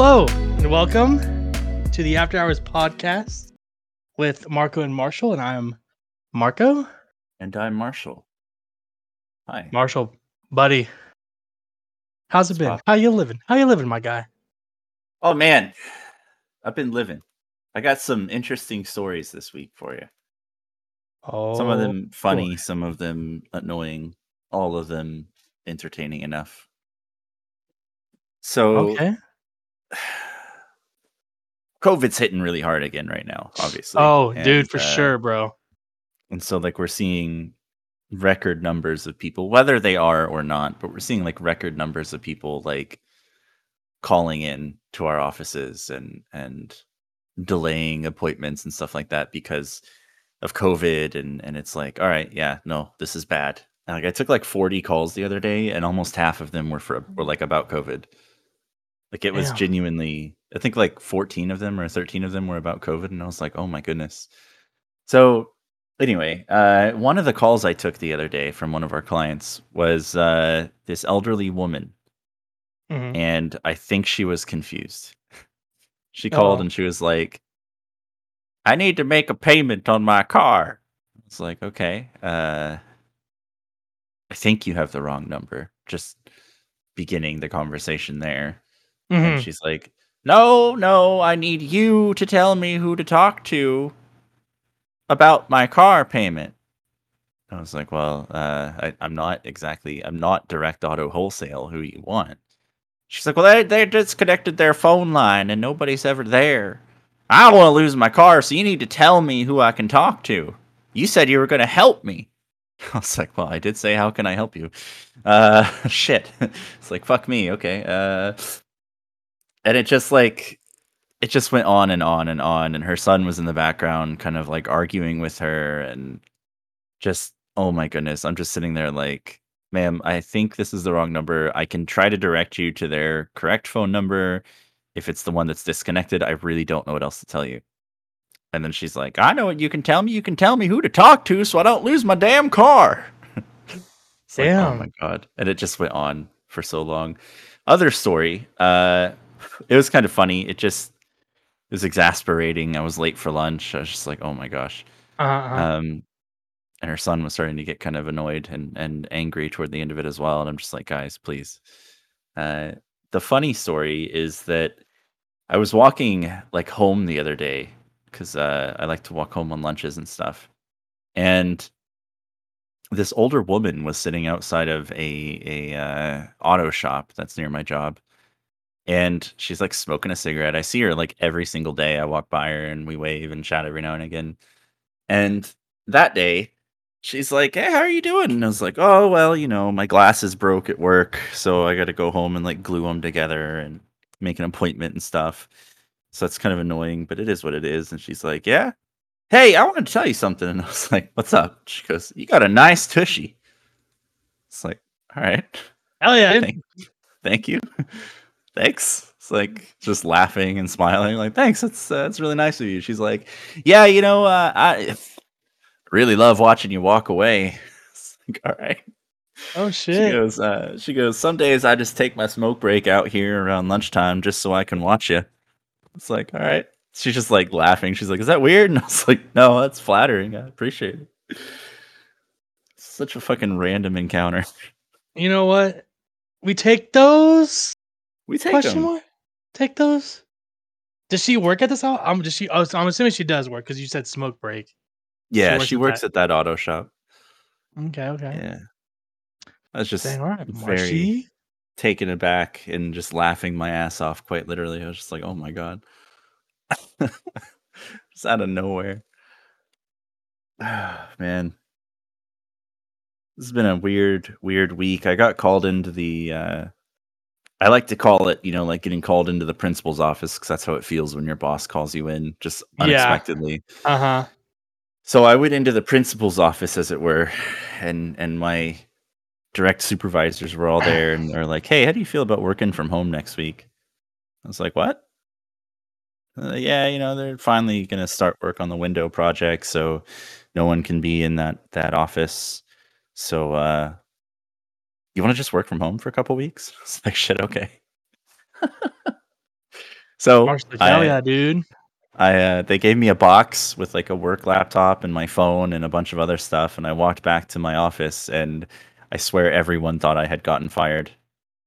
Hello and welcome to the After Hours podcast with Marco and Marshall, and I'm Marco. And I'm Marshall. Hi. Marshall, buddy, how's it What's been? How you living? How you living, my guy? Oh man, I've been living. I got some interesting stories this week for you. Oh, Some of oh, them funny, boy. some of them annoying, all of them entertaining enough. So okay. COVID's hitting really hard again right now, obviously. Oh, dude, for uh, sure, bro. And so like we're seeing record numbers of people, whether they are or not, but we're seeing like record numbers of people like calling in to our offices and and delaying appointments and stuff like that because of COVID and and it's like, all right, yeah, no, this is bad. And, Like I took like 40 calls the other day and almost half of them were for were like about COVID. Like it was Damn. genuinely I think like 14 of them or 13 of them were about COVID and I was like, "Oh my goodness." So anyway, uh one of the calls I took the other day from one of our clients was uh this elderly woman Mhm. and I think she was confused. She called Uh-oh. and she was like, "I need to make a payment on my car." It's like, "Okay, uh I think you have the wrong number." Just beginning the conversation there. And Mhm. she's like, "No, no, I need you to tell me who to talk to about my car payment." I was like, "Well, uh, I, I'm not exactly. I'm not direct auto wholesale. Who you want?" She's like, "Well, they they disconnected their phone line and nobody's ever there. I don't want to lose my car, so you need to tell me who I can talk to. You said you were going to help me." I was like, "Well, I did say, how can I help you?" Uh, shit. it's like, fuck me. Okay. Uh, and it just like it just went on and on and on and her son was in the background kind of like arguing with her and just oh my goodness i'm just sitting there like ma'am i think this is the wrong number. I can try to direct you to their correct phone number. If it's the one that's disconnected i really don't know what else to tell you. And then she's like i know what you can tell me. You can tell me who to talk to so i don't lose my damn car. It's like oh my god. And it just went on for so long. Other story uh it was kind of funny it just it was exasperating. I was late for lunch. I was just like, oh my gosh. Uh-huh. uh-huh. Um, and her son was starting to get kind of annoyed and, and angry toward the end of it as well. And I'm just like, guys, please. Uh, the funny story is that I was walking like home the other day because uh, I like to walk home on lunches and stuff. And this older woman was sitting outside of a a uh, auto shop that's near my job, and she's like smoking a cigarette. I see her like every single day. I walk by her and we wave and chat every now and again. And that day, she's like, "Hey, how are you doing?" And I was like, "Oh, well, you know, my glasses broke at work, so I got to go home and like glue them together and make an appointment and stuff." So that's kind of annoying, but it is what it is. And she's like, "Yeah, hey, I want to tell you something." And I was like, "What's up?" She goes, "You got a nice tushy." It's like, "All right." Hell yeah. Thank, thank you. Thanks. It's like just laughing and smiling, like, thanks. That's uh, that's really nice of you. She's like, yeah, you know, uh, I really love watching you walk away. It's like, all right. Oh shit. She goes, uh, she goes. Some days I just take my smoke break out here around lunchtime just so I can watch you. It's like, all right. She's just like laughing. She's like, is that weird? And I was like, no, that's flattering. I appreciate it. Such a fucking random encounter. You know what? We take those? We take Question them. mark? Take those? Does she work at this house? I'm does she oh, so I'm assuming she does work because you said smoke break. Yeah, works she at works that. at that auto shop. Okay, okay. Yeah. I was just Dang, all right, very Marshy. taken aback and just laughing my ass off quite literally. I was just like, oh my god. just out of nowhere. Man. This has been a weird, weird week. I got called into the uh I like to call it, you know, like getting called into the principal's office because that's how it feels when your boss calls you in just Yeah. unexpectedly. Uh-huh. So I went into the principal's office, as it were, and and my direct supervisors were all there, and they're like, "Hey, how do you feel about working from home next week?" I was like, "What?" Uh, yeah, you know, they're finally gonna start work on the window project, so no one can be in that that office. So, uh, you want to just work from home for a couple weeks? It's like shit. Okay. So like, hell yeah, dude. I uh, they gave me a box with like a work laptop and my phone and a bunch of other stuff, and I walked back to my office, and I swear everyone thought I had gotten fired.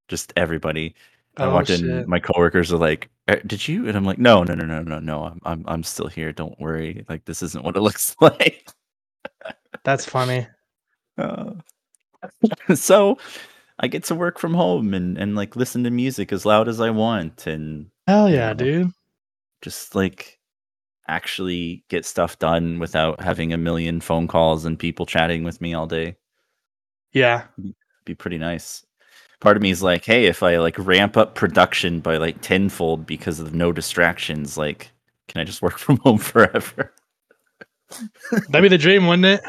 Just everybody. Oh, I walked in. My coworkers are like, "Uh, "Did you?" And I'm like, "No, no, no, no, no, no. I'm, I'm, I'm still here. Don't worry. Like this isn't what it looks like." That's funny. Uh, so I get to work from home and and like listen to music as loud as I want and Hell you yeah, know, dude. just like actually get stuff done without having a million phone calls and people chatting with me all day. Yeah. Be pretty nice. Part of me is like, hey, if I like ramp up production by like tenfold because of no distractions, like, can I just work from home forever? That'd be the dream, wouldn't it?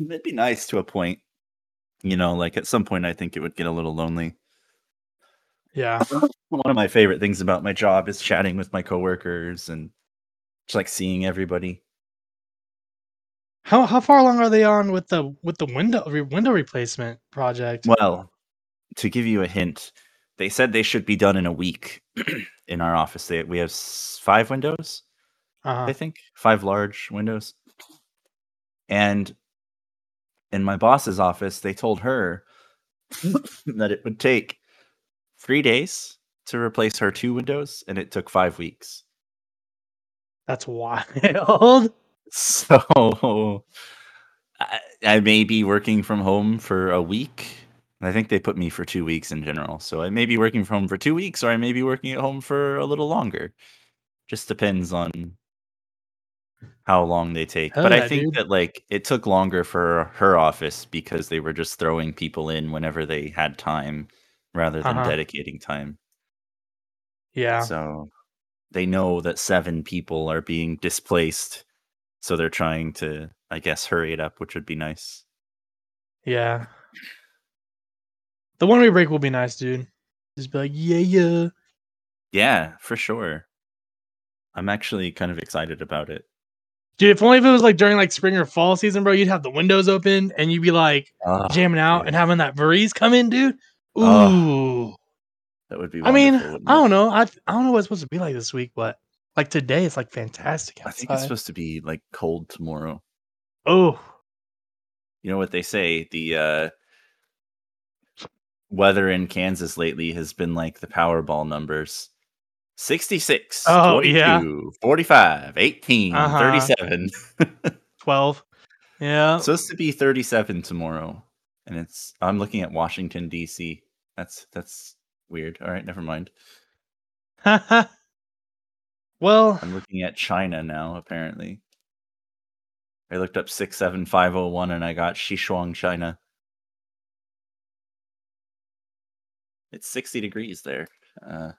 It'd be nice to a point. You know, like at some point, I think it would get a little lonely. Yeah. One of my favorite things about my job is chatting with my coworkers and just like seeing everybody. How how far along are they on with the with the window re- window replacement project? Well, to give you a hint, they said they should be done in a week in our office. They, we have s- five windows, Uh-huh. I think, five large windows. And in my boss's office, they told her that it would take three days to replace her two windows, and it took five weeks. That's wild. So I, I may be working from home for a week. I think they put me for two weeks in general. So I may be working from home for two weeks, or I may be working at home for a little longer. Just depends on how long they take. Hell but I think dude. that like it took longer for her office because they were just throwing people in whenever they had time rather than Uh-huh. dedicating time. Yeah. So they know that seven people are being displaced. So they're trying to, I guess, hurry it up, which would be nice. Yeah. The one way break will be nice, dude. Just be like, yeah, yeah. Yeah, for sure. I'm actually kind of excited about it. Dude, if only if it was like during like spring or fall season, bro, you'd have the windows open and you'd be like Oh, jamming out and having that breeze come in, dude. Ooh. Oh, that would be I mean, I don't know. I I don't know what it's supposed to be like this week, but like today it's like fantastic I think it's supposed to be like cold tomorrow. Oh, You know what they say? The uh, weather in Kansas lately has been like the Powerball numbers 66, Oh, 22, yeah. 45, 18, Uh-huh. 37. 12. Yeah. It's supposed to be 37 tomorrow. And it's I'm looking at Washington DC. That's that's weird. All right, never mind. well, I'm looking at China now apparently. I looked up 67501 and I got Sichuan, China. It's 60 degrees there. Uh,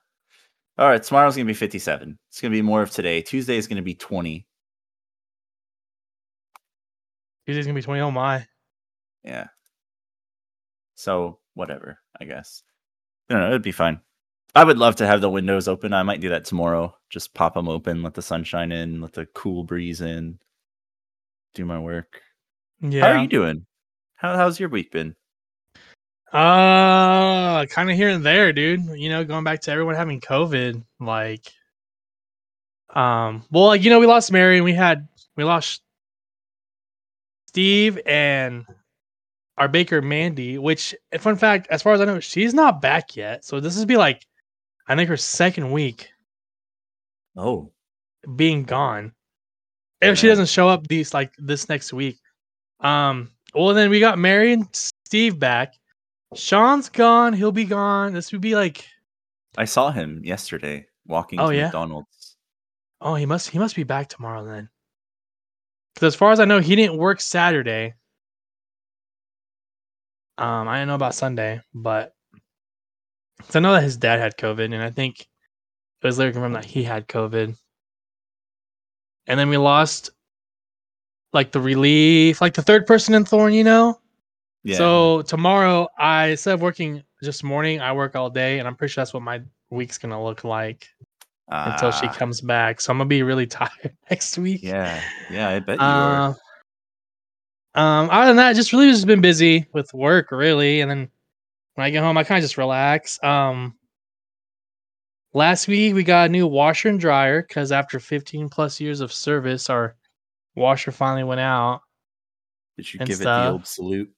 all right, tomorrow's going to be 57. It's going to be more of today. Tuesday is going to be 20. Tuesday's gonna be 20. Oh my. Yeah. So, whatever, I guess. I don't know, it'd be fine. I would love to have the windows open. I might do that tomorrow. Just pop them open, let the sunshine in, let the cool breeze in, do my work. Yeah. How are you doing? How, how's your week been? Uh, kind of here and there, dude. You know, going back to everyone having COVID, like, um, well, like you know, we lost Mary and we had we lost Steve and our baker Mandy. Which, fun fact, as far as I know, she's not back yet. So this would be like, I think her second week Oh, being gone. If she doesn't show up these like this next week. Um, well then we got Mary and Steve back. Sean's gone, he'll be gone. This would be like I saw him yesterday walking Oh, to yeah? McDonald's. oh he must he must be back tomorrow then. Because as far as I know, he didn't work Saturday. Um, I don't know about Sunday, but I know that his dad had COVID, and I think it was later confirmed that he had COVID. And then we lost like the relief, like the third person in Thorn, you know? Yeah. So tomorrow, I instead of working just morning, I work all day, and I'm pretty sure that's what my week's gonna look like until she Ah, comes back. So I'm gonna be really tired next week. Yeah, yeah, I bet you are. Uh, um, other than that, just really just been busy with work, really, and then when I get home, I kind of just relax. Um, last week we got a new washer and dryer because after 15 plus years of service, our washer finally went out. Did you give it the old salute?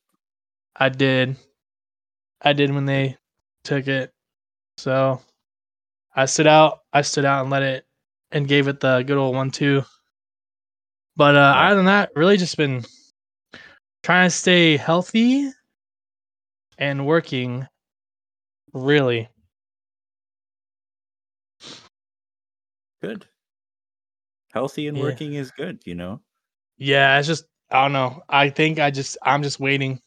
I did. I did when they took it. So I stood out. I stood out and let it and gave it the good old one too. But uh, Yeah. other than that, really just been trying to stay healthy and working. Really, Good. Healthy and Yeah. working is good, you know. yeah. It's just I don't know. I think I just I'm just waiting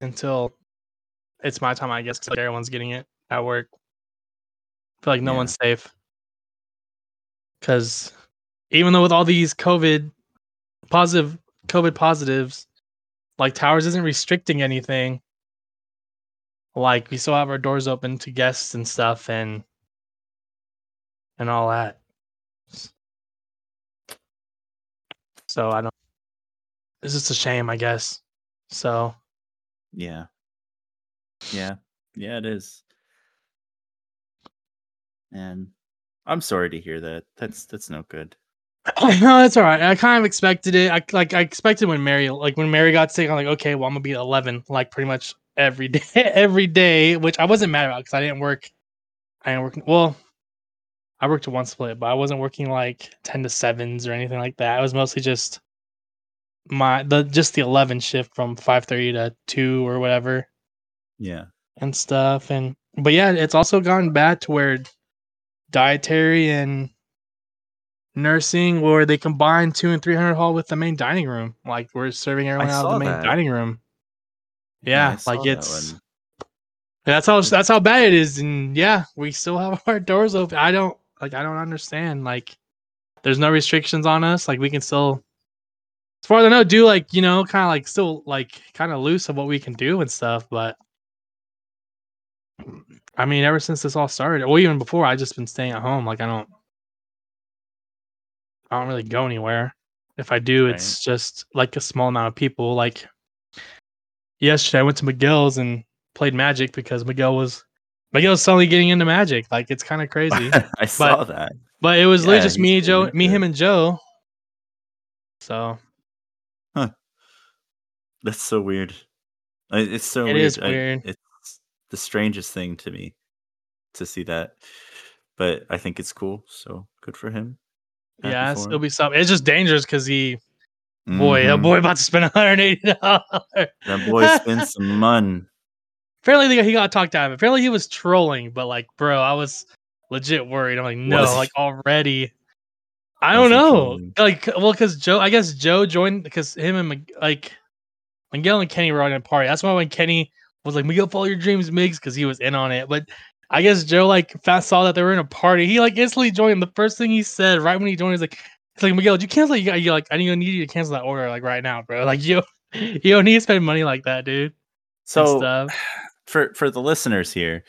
until it's my time. I guess 'cause, like everyone's getting it at work. I feel like no Yeah. one's safe because even though with all these COVID positive COVID positives, like Towers isn't restricting anything. Like we still have our doors open to guests and stuff and and all that. So I don't. It's just a shame, I guess. So Yeah. Yeah. Yeah, it is. And I'm sorry to hear that. That's that's no good. no, that's all right. I kind of expected it. I like I expected when Mary like when Mary got sick. I'm like, okay, well I'm gonna be 11 like pretty much every day, every day, which I wasn't mad about because I didn't work. I didn't work. Well, I worked one split, but I wasn't working like 10 to sevens or anything like that. I was mostly just my the just the 11 shift from 5:30 to 2 or whatever Yeah. and stuff. And but yeah, it's also gone bad to where dietary and nursing where they combine two and three hundred hall with the main dining room. Like we're serving everyone out of the main that. dining room. I Yeah, like it's one. that's how that's how bad it is. And yeah, we still have our doors open. I don't like I don't understand. Like there's no restrictions on us. Like we can still as far as I know, do like, you know, kind of like still like kind of loose of what we can do and stuff, but I mean, ever since this all started, or even before, I just been staying at home. Like I don't, I don't really go anywhere. If I do, it's just like a small amount of people. Like yesterday, I went to McGill's and played Magic because Miguel was Miguel's suddenly getting into Magic. Like it's kind of crazy. I saw that. but it was literally just me, Joe, me, him, and Joe. So That's so weird. It's so It weird. is I- it's the strangest thing to me to see that. But I think it's cool. So good for him. Happy yeah, for it'll him. be something. It's just dangerous because he, boy, that Mhm. boy about to spend 180 dollars. That boy spent some money. Apparently, he got- talked out of it. Apparently, he was trolling, but like, bro, I was legit worried. I'm like, no, Was like already. I don't know. trolling? Like, well, because Joe, I guess Joe joined because him and like Miguel and Kenny were on a party. That's why when Kenny was like, Miguel, follow your dreams, Migs, because he was in on it. But I guess Joe like fast saw that they were in a party. He like instantly joined. The first thing he said right when he joined is like, "It's like Miguel, did you cancel? You got you like I need need you to cancel that order like right now, bro. Like you, you don't need to spend money like that, dude." So stuff. for for the listeners here,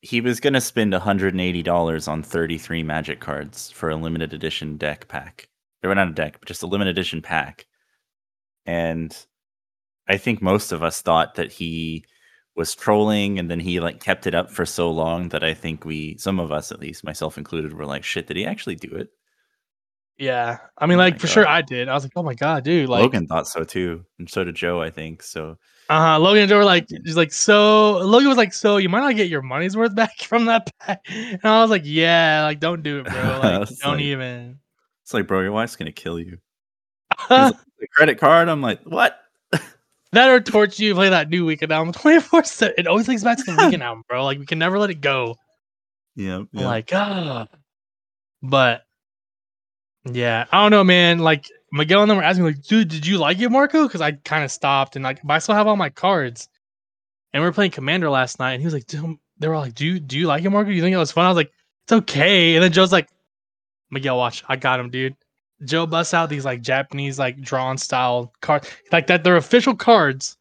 he was gonna spend $180 on 33 magic cards for a limited edition deck pack. Or not a deck, but just a limited edition pack. And I think most of us thought that he was trolling and then he like kept it up for so long that I think we some of us at least, myself included, were like, shit, did he actually do it? Yeah, I mean, Oh like for sure, I did. I was like, "Oh my god, dude!" Like, Logan thought so too. And so did Joe, I think. So uh-huh. Logan and Joe were like. "He's like, so." Logan was like, "So you might not get your money's worth back from that pack," and I was like, "Yeah, like, don't do it, bro. Like, don't like- even." it's like, bro, your wife's gonna kill you. like, The credit card, I'm like, what? That or torch you play that new Weeknd album 24 7 it always links back to the Weeknd album bro. Like we can never let it go. Yeah. Yeah. like ah but yeah i don't know man. Like miguel and them were asking like dude did you like it marco? Because i kind of stopped and like but i still have all my cards. And we were playing commander last night and he was like dude, they were all like do you do you like it marco? Do you think it was fun? I was like it's okay. And then joe's like miguel watch. I got him dude joe busts out these like japanese like drawn style cards like that they're official cards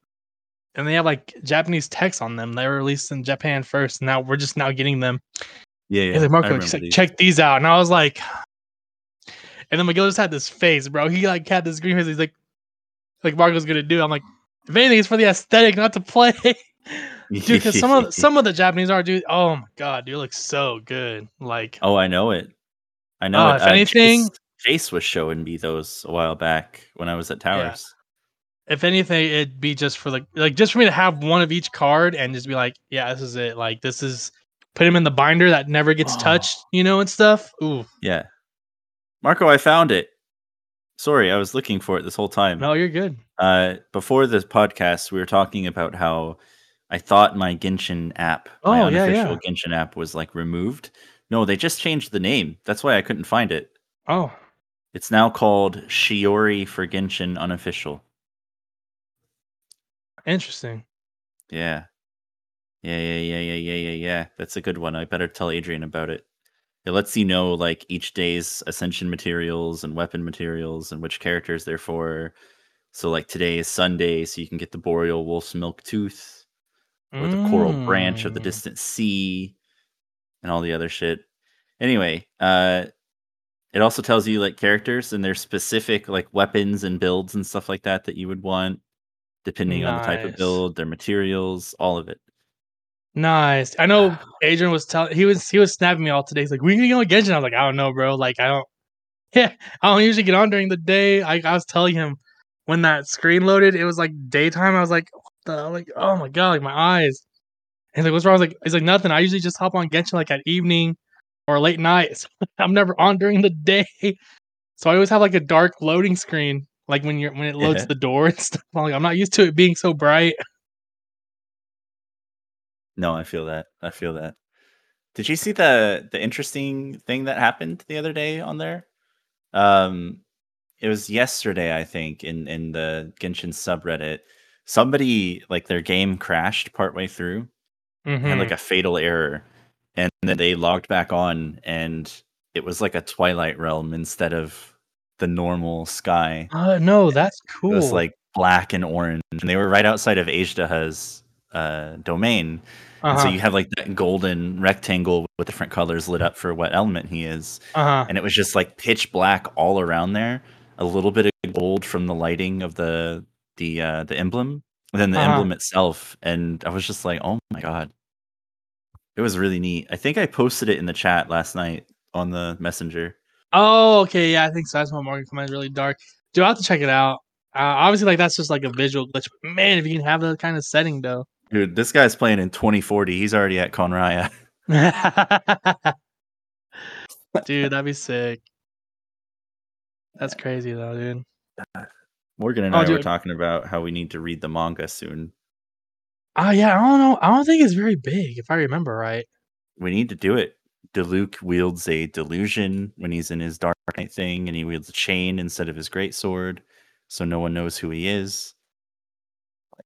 and they have like Japanese text on them. They were released in Japan first. Now we're just now getting them. yeah, yeah. Like, Marco, he's like, these. check these out. And I was like, and then Miguel just had this face, bro. He like had this green face. He's like, like Marco's gonna do. I'm like, if anything, it's for the aesthetic, not to play. dude. Because some of some of the Japanese art, dude. Oh my god, dude, looks so good. Like, oh, I know it. I know. Oh, it. if uh, anything- Jace, Jace was showing me those a while back when I was at Towers. if anything, it'd be just for like, like just for me to have one of each card and just be like, yeah, this is it. Like, this is put him in the binder that never gets Oh. touched, you know, and stuff. Ooh, Yeah. Marco, I found it. Sorry, I was looking for it this whole time. no, you're good. Uh, before this podcast, we were talking about how I thought my Genshin app, my Oh, yeah, unofficial Genshin app, was like removed. No, they just changed the name. That's why I couldn't find it. Oh, It's now called Shiori for Genshin Unofficial. interesting. Yeah. Yeah, yeah, yeah, yeah, yeah, yeah, yeah. That's a good one. I better tell Adrian about it. It lets you know like each day's ascension materials and weapon materials and which characters they're for. So like today is Sunday, so you can get the boreal wolf's milk tooth or the coral branch of the Mm. distant sea and all the other shit. Anyway, uh it also tells you like characters and their specific like weapons and builds and stuff like that that you would want depending on the type of build, their materials, all of it. Nice. I know Adrian was telling he was he was snapping me all today. He's like, "We can go on Genshin." I was like, "I don't know, bro. Like, I don't. Yeah, I don't usually get on during the day." I, I was telling him when that screen loaded, it was like daytime. I was like, "What the?" Like, "Oh my god!" Like my eyes. And he's like, "What's wrong?" I was like, "He's like nothing. I usually just hop on Genshin like at evening or late night. So I'm never on during the day. So I always have like a dark loading screen, like when you're when it loads Yeah. the door and stuff. I'm like, I'm not used to it being so bright. No, I feel that. I feel that. Did you see the the interesting thing that happened the other day on there? Um it was yesterday, I think, in in the Genshin subreddit. Somebody like their game crashed partway through, Mhm. had like a fatal error, and then they logged back on and it was like a Twilight Realm instead of the normal sky. Uh, no, that's cool. It was like black and orange, and they were right outside of Azhdaha's uh, domain. So uh-huh, you have like that golden rectangle with different colors lit up for what element he is, uh-huh. and it was just like pitch black all around there. A little bit of gold from the lighting of the the uh, the emblem, and then the Uh-huh. emblem itself. And I was just like, oh my god, it was really neat. I think I posted it in the chat last night on the messenger. Oh, okay, yeah, I think so. That's why Morgan Command is really dark. Do I have to check it out. Uh, obviously, like that's just like a visual glitch. Man, if you can have that kind of setting, though. Dude, this guy's playing in 2040. He's already at Khaenri'ah. dude, that'd be sick. That's crazy though, dude. Morgan and Oh, I were talking about how we need to read the manga soon. Oh yeah, I don't know. I don't think it's very big, if I remember right. We need to do it. Diluc wields a delusion when he's in his Dark Knight thing, and he wields a chain instead of his great sword, so no one knows who he is.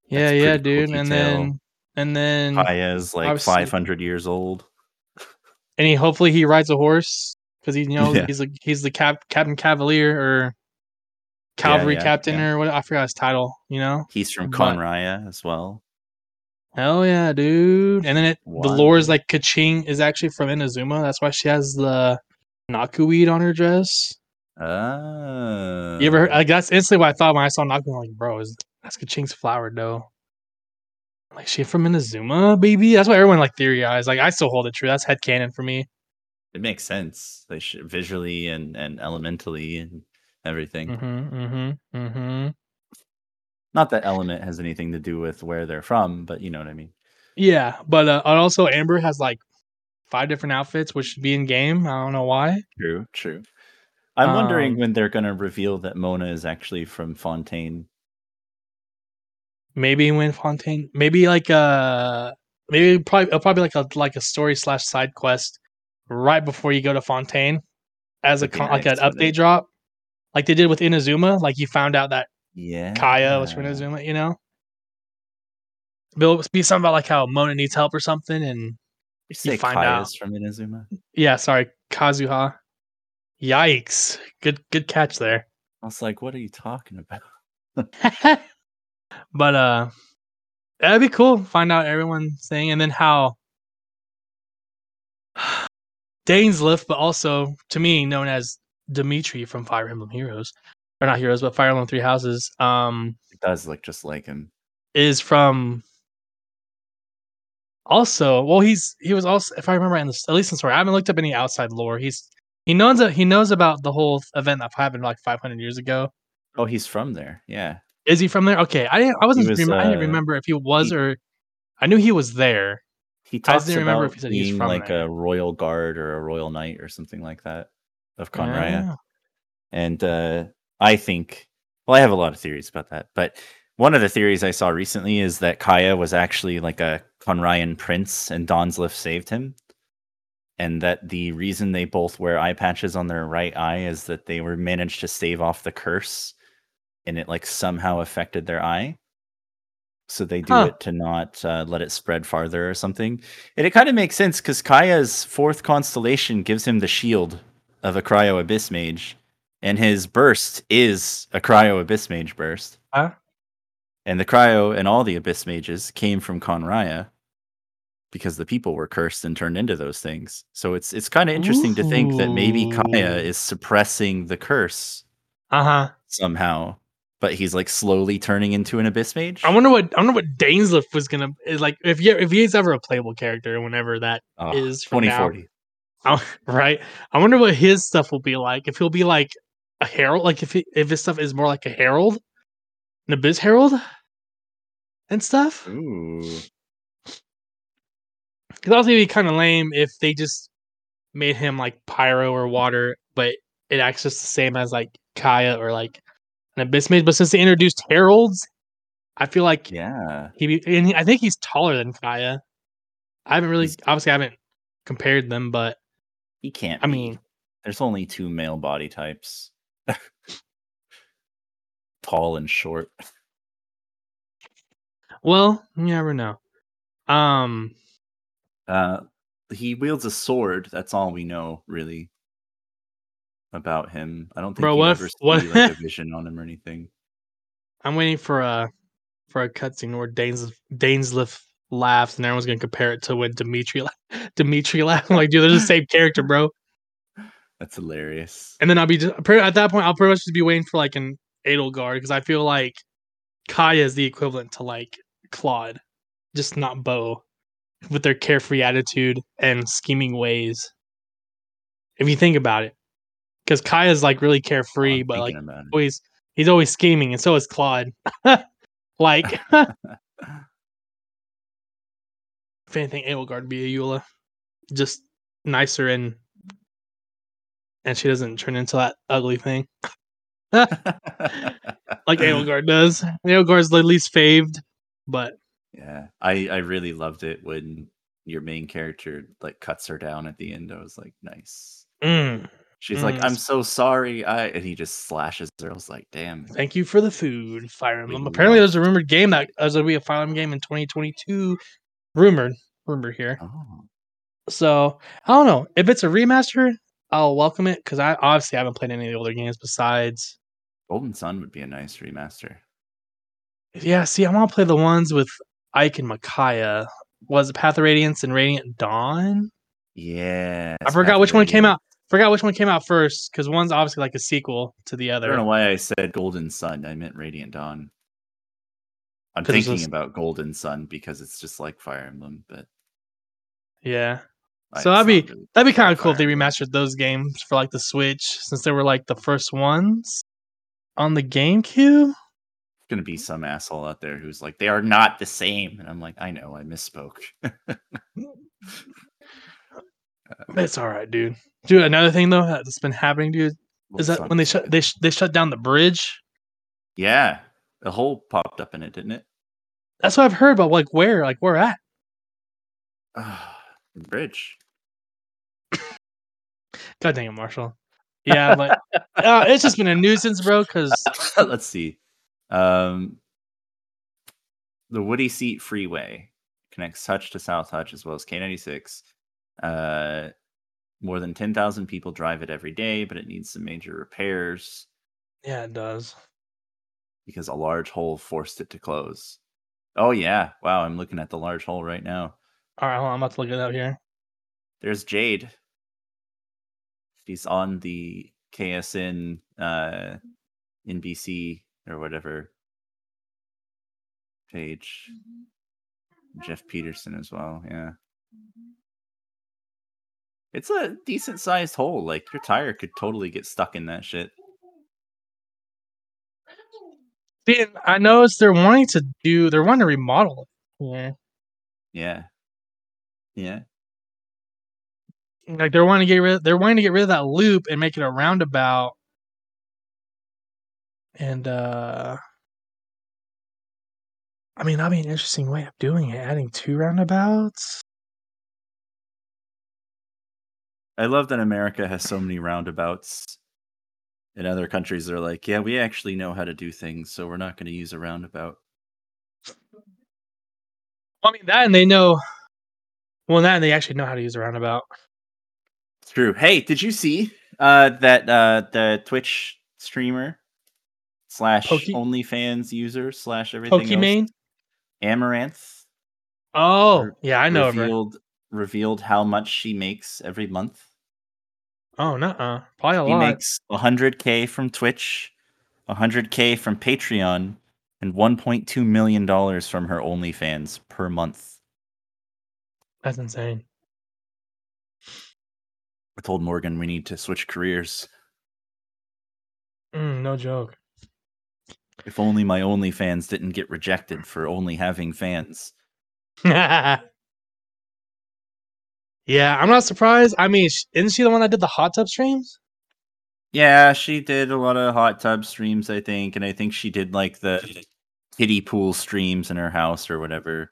Yeah, That's yeah, cool dude. And then and then Kaeya's like 500 years old. and he hopefully he rides a horse because he knows Yeah. he's like he's the cap Captain Cavalier or Cavalry yeah, Captain yeah. or what I forgot his title. You know. He's from Khaenri'ah as well. Hell yeah, dude! And then it the Wow. lore is like Keqing is actually from Inazuma. That's why she has the Naku weed on her dress. Oh. You ever heard? Like that's instantly what I thought when I saw Naku. I'm like, bro, is that's Keqing's flower though? Like she from Inazuma, baby. That's what everyone like theorized. Like I still hold it true. That's headcanon for me. It makes sense. They visually and, and elementally and everything. Mm-hmm. Mm-hmm. Mm-hmm. Not that element has anything to do with where they're from, but you know what I mean. Yeah, but uh, also Amber has like five different outfits, which should be in game. I don't know why. True, true. I'm wondering Um, when they're going to reveal that Mona is actually from Fontaine. maybe when Fontaine, maybe like uh maybe probably probably like a like a story slash side quest right before you go to Fontaine as a con- like an update drop, like they did with Inazuma. Like you found out that Yeah. Kaeya was from Inazuma, you know. It'll be something about like how Mona needs help or something, and You say find Kaeya's from Inazuma? yeah, sorry, Kazuha. Yikes! Good good catch there. I was like, what are you talking about? but uh that'd be cool. Find out everyone's saying and then how Dainsleif, but also to me known as Dimitri from Fire Emblem Heroes. Or not heroes, but Fire Emblem Three Houses, um, It does look just like him. is from Also, well, he's he was also, if I remember, in the, at least in story, I haven't looked up any outside lore. He's he knows that he knows about the whole event that happened like 500 years ago. Oh, he's from there. Yeah. Is he from there? Okay, I didn't. I wasn't. was, rem- I didn't uh, remember if he was he- or. I knew he was there. He I didn't remember if he said he's from like there. a royal guard or a royal knight or something like that of Khaenri'ah. Yeah. And uh, I think, well, I have a lot of theories about that. But one of the theories I saw recently is that Kaeya was actually like a Khaenri'ahn prince and Dainsleif saved him. And that the reason they both wear eye patches on their right eye is that they were managed to stave off the curse and it like somehow affected their eye. So they do Huh. it to not uh, let it spread farther or something. And it kind of makes sense because Kaeya's fourth constellation gives him the shield of a Cryo Abyss Mage, and his burst is a Cryo Abyss Mage burst. Huh? And the Cryo and all the Abyss Mages came from Khaenri'ah because the people were cursed and turned into those things. So it's it's kind of interesting to think that maybe Kaeya Ooh. is suppressing the curse Uh huh. somehow, but he's like slowly turning into an Abyss Mage. I wonder what I wonder what Dainsleif was gonna like if you if he's ever a playable character, whenever that Oh, is now. 2040. I- right? I wonder what his stuff will be like. If he'll be like a herald, like if he, if his stuff is more like a herald, an abyss herald, and stuff. Ooh. Because it'd be kind of lame if they just made him like pyro or water, but it acts just the same as like Kaeya or like an abyss mage. But since they introduced heralds, I feel like Yeah. he be, and he, I think he's taller than Kaeya. I haven't really, He's- obviously, I haven't compared them, but He can't. I mean, there's only two male body types tall and short. well, you never know. Um, Uh, he wields a sword. That's all we know, really, about him. I don't think Bro, you what ever see what- like a vision on him or anything. I'm waiting for a for a cutscene where Danes Dainsleif laughs and everyone's gonna compare it to when Dimitri Dimitri laughs. I'm like, dude, they're the same character, bro. That's hilarious. And then I'll be just, at that point, I'll pretty much just be waiting for like an Edelgard because I feel like Kaeya is the equivalent to like Claude, just not Bo, with their carefree attitude and scheming ways. If you think about it, because Kaeya's like really Oh, carefree, I'm but like thinking about it. always he's always scheming, and so is Claude. like, if anything, Edelgard would be a Eula, just nicer and and she doesn't turn into that ugly thing like Edelgard does. Edelgard's the least faved, but yeah, I I really loved it when your main character like cuts her down at the end. I was like, nice. mm, She's like, Mm, I'm so sorry. I and he just slashes her. I was like, damn. thank you for the food, Fire Emblem. We Apparently, there's a rumored game that there's gonna be a Fire Emblem game in 2022. Rumored, rumor here. Oh, So I don't know if it's a remaster. I'll welcome it because I obviously haven't played any of the older games besides. Golden Sun would be a nice remaster. Yeah, see, I want to play the ones with Ike and Micaiah. Was it Path of Radiance and Radiant Dawn? Yeah. I forgot which one came out. Forgot which one came out first because one's obviously like a sequel to the other. I don't know why I said Golden Sun. I meant Radiant Dawn. I'm thinking just- about Golden Sun because it's just like Fire Emblem, but Yeah, So that'd be- that'd be kind of cool if they remastered those games for like the Switch since they were like the first ones on the GameCube. Gonna be some asshole out there who's like, they are not the same, and I'm like, I know, I misspoke. It's all right, dude. Dude, another thing though that's been happening, dude, is that when they shut they sh- they shut down the bridge. yeah, a hole popped up in it, didn't it? That's what I've heard, about. like where, like where at? Ah, bridge. God dang it, Marshall. Yeah, but uh, it's just been a nuisance, bro. Because Let's see. Um, the Woody Seat Freeway connects Hutch to South Hutch as well as K96. Uh, more than 10,000 people drive it every day, but it needs some major repairs yeah, it does. because a large hole forced it to close. Oh, yeah. Wow. I'm looking at the large hole right now. All right, hold on, I'm about to look it up here. There's Jade. She's on the KSN uh, NBC or whatever page. Jeff Peterson as well. Yeah. It's a decent sized hole. Like your tire could totally get stuck in that shit. See, and I noticed they're wanting to do. They're wanting to remodel it. Yeah, Yeah. Yeah. Like they're wanting to get rid. They're wanting to get rid of that loop and make it a roundabout. And uh I mean, that'd be an interesting way of doing it. Adding two roundabouts. I love that America has so many roundabouts. In other countries, they're like, yeah, we actually know how to do things, so we're not going to use a roundabout. I mean, that and they know. Well, that and they actually know how to use a roundabout. True. Hey, did you see uh, that uh, the Twitch streamer slash Poke- OnlyFans user slash everything else, Amouranth Oh, re- yeah, I know of her. revealed revealed how much she makes every month. Oh, no, probably a He lot. makes 100k from Twitch, 100k from Patreon, and 1.2 million dollars from her OnlyFans per month. That's insane. I told Morgan we need to switch careers. Mm, no joke. If only my OnlyFans didn't get rejected for only having fans. yeah, I'm not surprised. I mean, isn't she the one that did the hot tub streams? Yeah, she did a lot of hot tub streams, I think, and I think she did like the kiddie pool streams in her house or whatever.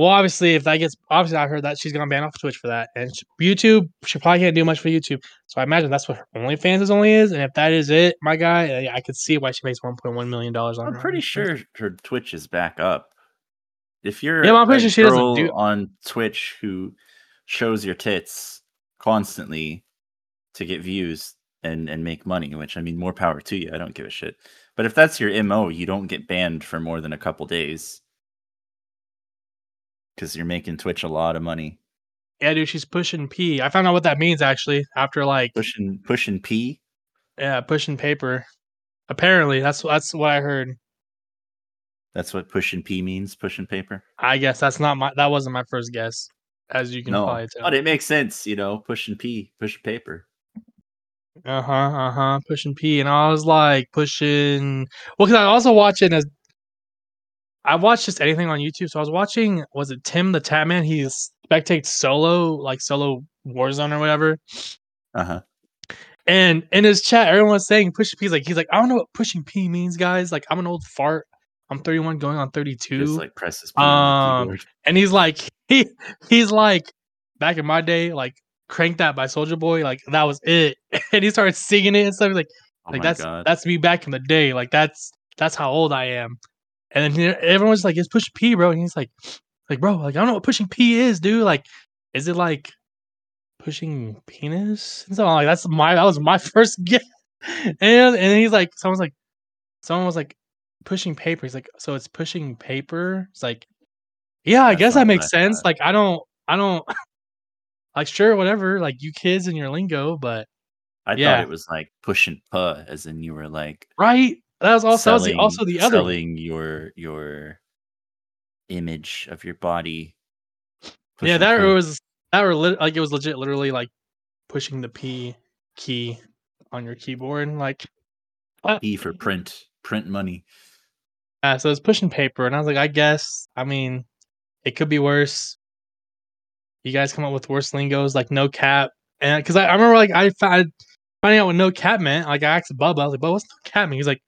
Well, obviously, if that gets obviously, I heard that she's gonna ban off Twitch for that, and YouTube, she probably can't do much for YouTube. So I imagine that's what her OnlyFans is only is, and if that is it, my guy, I, I could see why she makes 1.1 million dollars on. I'm pretty sure her Twitch is back up. If you're Yeah, but I'm pretty sure she doesn't girl do- on Twitch who shows your tits constantly to get views and and make money, which I mean, more power to you. I don't give a shit. But if that's your mo, you don't get banned for more than a couple days because you're making Twitch a lot of money. Yeah, dude, she's pushing P. I found out what that means actually after like Pushing pushing P. yeah, pushing paper. Apparently, that's that's what I heard. That's what pushing P means. Pushing paper. I guess that's not my that wasn't my first guess, as you can no, probably tell. but it makes sense. You know, pushing P, pushing paper. Uh huh. Uh huh. Pushing P, and I was like pushing. Well, because I also watch it as I watched just anything on YouTube. So I was watching. Was it Tim the Tatman? He spectates solo, like solo Warzone or whatever. Uh huh. And in his chat, everyone was saying pushing P. He's like, he's like, I don't know what pushing P means, guys. Like, I'm an old fart. I'm 31, going on 32. Just like presses P Um, and he's like he he's like back in my day like crank that by Soulja Boy like that was it and he started singing it and stuff He's like Oh like that's god. that's me back in the day like that's that's how old i am and then he, everyone's like it's pushing p bro. And he's like like bro like i don't know what pushing p is dude. Like is it like pushing penis? And so I'm like that's my that was my first guess. And and he's like someone's like someone was like pushing paper. He's like so it's pushing paper? It's like yeah i That's guess that makes sense. like i don't i don't like sure whatever like you kids and your lingo but I yeah. thought it was like pushing puh, as in you were like right that was also that was the, also the other one. selling your your image of your body. yeah that was that were lit, like it was legit literally like pushing the p key on your keyboard like uh, P for print, print money. yeah, so it's pushing paper and i was like i guess i mean it could be worse you guys come up with worse lingos like no cap and because I, I remember like i found finding out what no cap meant like i asked bubba i was like but what's no cap mean he's like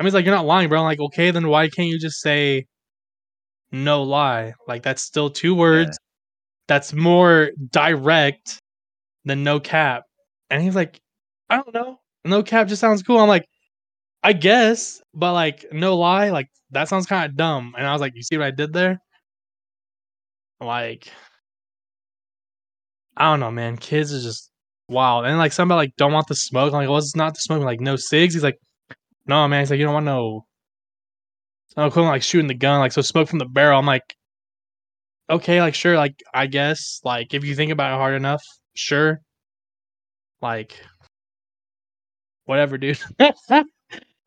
i mean he's like you're not lying bro i'm like okay then why can't you just say no lie like that's still two words that's more direct than no cap and he's like i don't know no cap just sounds cool i'm like i guess but like no lie like that sounds kind of dumb and i was like you see what i did there like I don't know, man. Kids are just wild. And like somebody like don't want the smoke. I'm like, what's not the smoke? Like no cigs. He's like, no, man. He's like, you don't want no. So equivalent like shooting the gun. Like so, smoke from the barrel. I'm like, okay, like sure, like I guess, like if you think about it hard enough, sure. Like, whatever, dude. uh,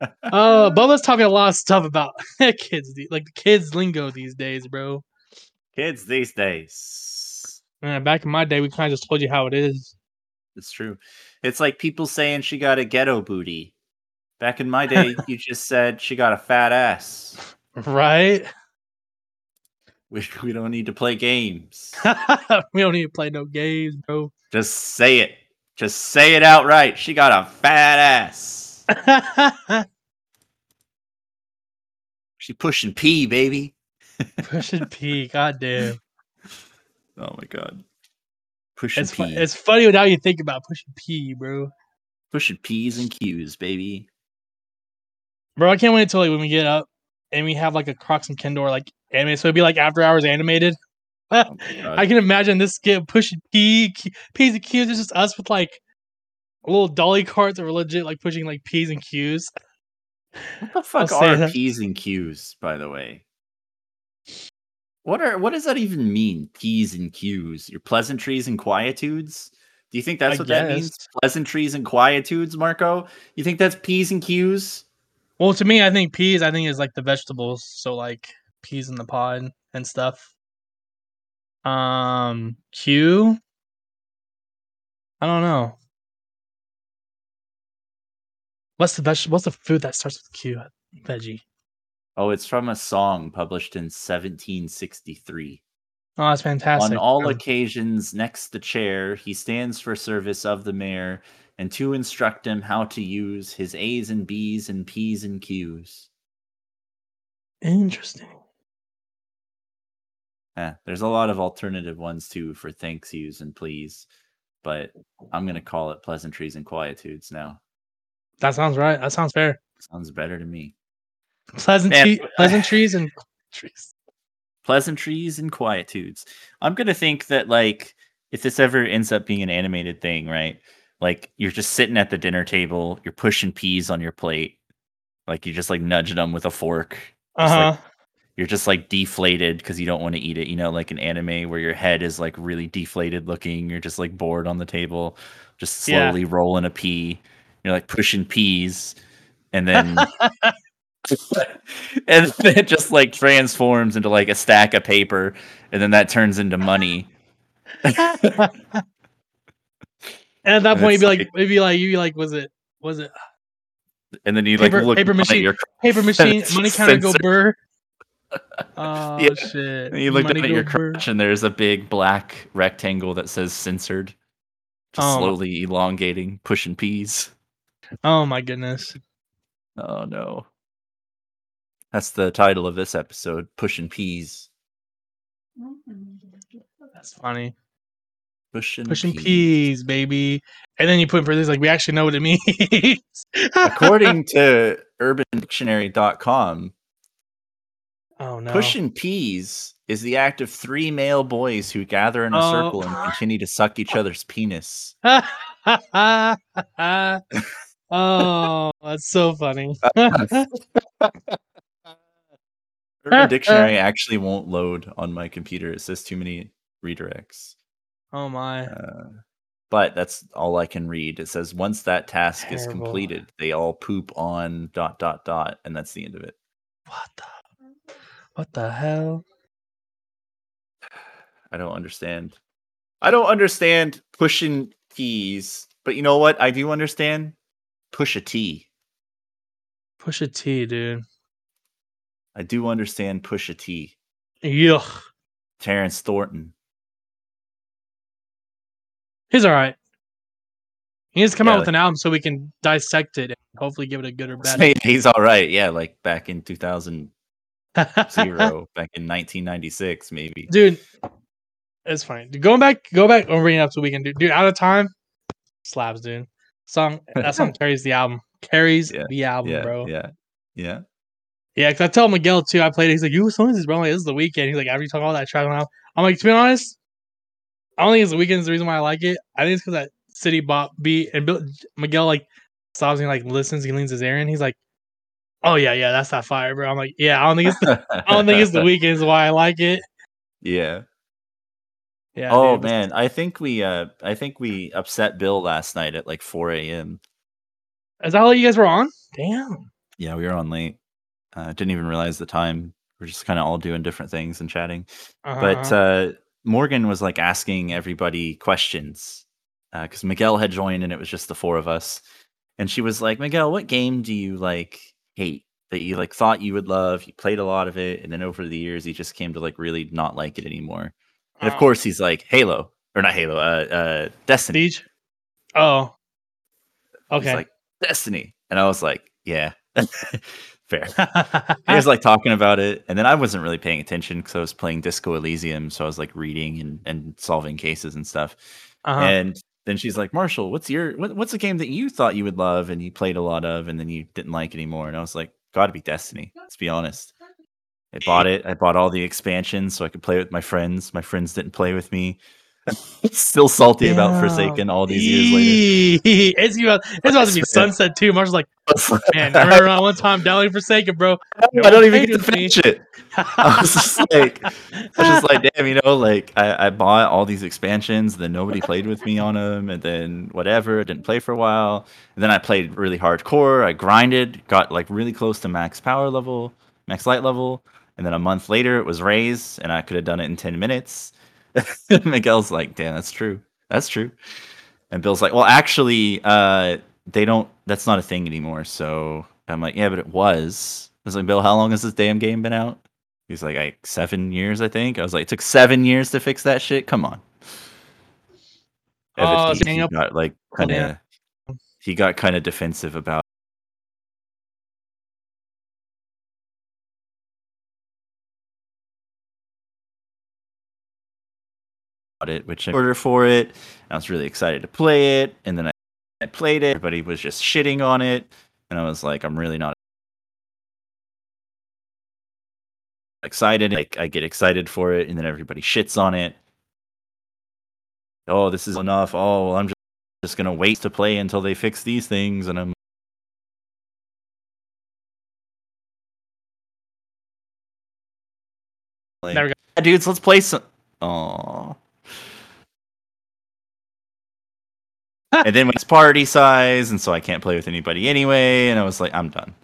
Bubba's talking a lot of stuff about kids, like the kids lingo these days, bro. Kids these days. Man, back in my day, we kind of just told you how it is. It's true. It's like people saying she got a ghetto booty. Back in my day, you just said she got a fat ass. Right? We, we don't need to play games. we don't need to play no games, bro. Just say it. Just say it outright. She got a fat ass. She pushing P, baby. Pushing P, goddamn. Oh my god. Pushing It's, fu- P. it's funny now you think about pushing P, bro. pushing P's and Q's, baby. Bro, I can't wait until like, when we get up and we have like a Crocs and Kendor like anime. So it'd be like after hours animated. Oh. I can imagine this skit pushing P, Q, P's and Q's. It's just us with like little dolly carts that were legit like pushing like P's and Q's. What the fuck are. P's and Q's, by the way? What are what does that even mean? P's and Q's. Your pleasantries and quietudes? Do you think that's I what that means? Pleasantries and quietudes, Marco? You think that's P's and Q's? Well, to me, I think peas. I think is like the vegetables. So like peas in the pod and stuff. Um, Q. I don't know. What's the veg- What's the food that starts with Q? Veggie. Oh, it's from a song published in 1763. Oh, that's fantastic. On all Um, occasions, next the chair, he stands for service of the mayor, and to instruct him how to use his A's and B's and P's and Q's. interesting. Eh, there's a lot of alternative ones too for thanks yous and please, but I'm gonna call it pleasantries and quietudes now. That sounds right. That sounds fair. Sounds better to me. Pleasantry, Man, pleasantries and trees. Pleasantries and quietudes. I'm gonna think that like if this ever ends up being an animated thing, right? Like you're just sitting at the dinner table, you're pushing peas on your plate, like you're just like nudging them with a fork. Uh huh. like, you're just like deflated because you don't want to eat it. You know, like an anime where your head is like really deflated looking. You're just like bored on the table, just Yeah. slowly rolling a pea. You're like pushing peas, and then and then it just like transforms into like a stack of paper, and then that turns into money. and at that And point, you'd be like, like- maybe like you'd be like, was it, was it And then you like look paper machine. your paper machine? Money counter go burr. Oh Yeah. shit! and you look money down at your crotch, and there's a big black rectangle that says censored, just Oh slowly elongating, pushing peas. Oh my goodness! Oh no. That's the title of this episode, Pushing Peas. That's funny. Pushing, Pushing peas. peas, baby. And then you put in parentheses like we actually know what it means. According to urbandictionary.com, oh no. pushing peas is the act of three male boys who gather in a Oh. circle and continue to suck each other's penis. oh, that's so funny. Urban Dictionary actually won't load on my computer. It says too many redirects. Oh my. Uh, but that's all I can read. It says once that task is completed, they all poop on dot dot dot, and that's the end of it. What the? What the hell? I don't understand. I don't understand pushing keys, but you know what? I do understand push a T. Push a T, dude. I do understand push a T. Yuck. Terrence Thornton. He's all right. He needs to come Yeah, out with an album so we can dissect it and hopefully give it a good or bad. Hey, He's all right. Yeah, like back in 2000 back in 1996, maybe. dude. It's fine. Dude, Going back, go back it up so we can do. Dude, out of time, slabs, dude. Song that song carries the album. Carries Yeah, the album, Yeah, bro. yeah, yeah. Yeah, because I tell Miguel too. I played it. He's like, "You, some of this, bro. Like, this is the Weeknd." He's like, "After you talk all that track now," I'm like, to be honest, I don't think it's the Weeknd is the reason why I like it. I think it's because that city pop beat and Bill, Miguel like stops and like listens. He leans his ear in. He's like, "Oh yeah, yeah, that's that fire, bro." I'm like, "Yeah, I don't think it's the, I don't think it's the Weeknd is why I like it." Yeah. Yeah. oh dude. man, I think we uh I think we upset Bill last night at like 4 a.m. is that all you guys were on? Damn. Yeah, we were on late. Uh, didn't even realize the time. we're just kind of all doing different things and chatting. Uh-huh, But uh-huh. uh, Morgan was like asking everybody questions because Miguel had joined and it was just the four of us. And she was like, Miguel, what game do you like hate that you like thought you would love? You played a lot of it, and then over the years, you just came to like really not like it anymore. And of Uh, course, he's like Halo or not Halo, uh, uh Destiny. Siege. Oh. He's Okay. like Destiny, and I was like, yeah, fair. he was like talking about it, and then I wasn't really paying attention because I was playing Disco Elysium, so I was like reading and, and solving cases and stuff. uh-huh. And then she's like, Marshall, what's your what, what's a game that you thought you would love and you played a lot of, and then you didn't like anymore? And I was like, got to be Destiny. Let's be honest. I bought it. I bought all the expansions so I could play with my friends. My friends didn't play with me. Still salty about Forsaken all these years later. It's about, it's about to be sunset too. Marshall's like, man, I remember one time downloading Forsaken, bro. I don't even get to with me. finish it. I was just like, I was just like, damn, you know, like I, I bought all these expansions, then nobody played with me on them, and then whatever, didn't play for a while. And then I played really hardcore. I grinded, got like really close to max power level, max light level, and then a month later it was raised, and I could have done it in ten minutes. Miguel's like, damn, that's true. That's true. And Bill's like, well, actually, uh, they don't. That's not a thing anymore. So I'm like, yeah, but it was. I was like, Bill, how long has this damn game been out? He's like, like seven years, I think. I was like, it took seven years to fix that shit. Come on. Oh, Evidently, so hang he got like kind of. He got kind of defensive about. It, which I ordered for it. I was really excited to play it, and then I, I played it. Everybody was just shitting on it, and I was like, I'm really not excited. Like I get excited for it, and then everybody shits on it. Oh, this is enough. Oh, well, I'm just just gonna wait to play until they fix these things, and I'm like, Never got- "Yeah, dudes, let's play some. Oh. And then it's party size, and so I can't play with anybody anyway, and I was like, I'm done.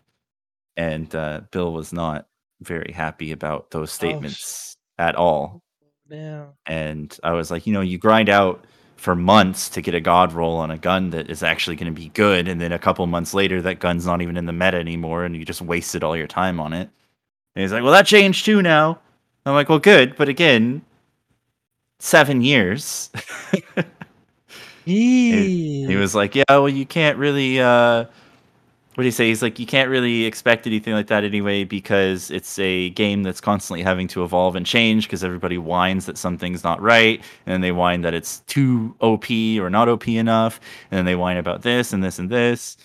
And uh, Bill was not very happy about those sh- statements at all. Yeah. And I was like, you know, you grind out for months to get a god roll on a gun that is actually going to be good, and then a couple months later, that gun's not even in the meta anymore, and you just wasted all your time on it. And he's like, well, that changed too now. I'm like, well, good, but again, seven years. He was like, "Yeah, well, you can't really." Uh, what do you say? He's like, "You can't really expect anything like that anyway because it's a game that's constantly having to evolve and change because everybody whines that something's not right, and then they whine that it's too OP or not OP enough, and then they whine about this and this and this."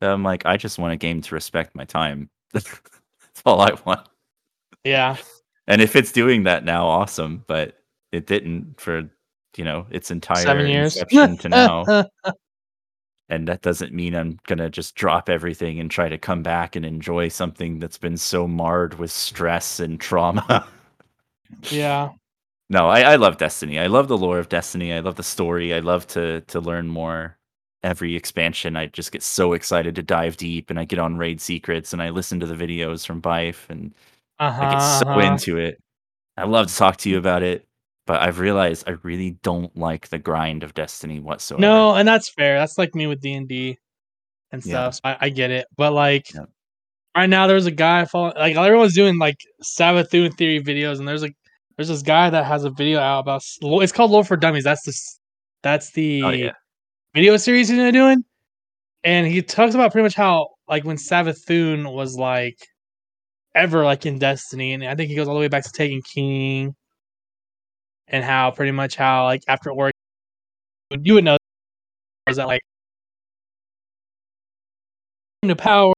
And I'm like, I just want a game to respect my time. that's all I want. yeah. And if it's doing that now, awesome. But it didn't for you know its entire Seven years. inception to now. and that doesn't mean I'm gonna just drop everything and try to come back and enjoy something that's been so marred with stress and trauma. yeah. no, I, I love Destiny. I love the lore of Destiny. I love the story. I love to to learn more. Every expansion, I just get so excited to dive deep, and I get on raid secrets, and I listen to the videos from Byf, and Uh-huh. I get so uh-huh. into it. I love to talk to you about it, but I've realized I really don't like the grind of Destiny whatsoever. No, and that's fair. That's like me with D and D and Yeah. stuff. So I, I get it, but like Yeah. right now, there's a guy following. like everyone's doing like Savathun theory videos, and there's like there's this guy that has a video out about it's called Lore for Dummies. That's the that's the Oh yeah. video series he's doing, and he talks about pretty much how like when Savathun was like ever like in Destiny, and I think he goes all the way back to Taken King, and how pretty much how like after work you would know is that like to power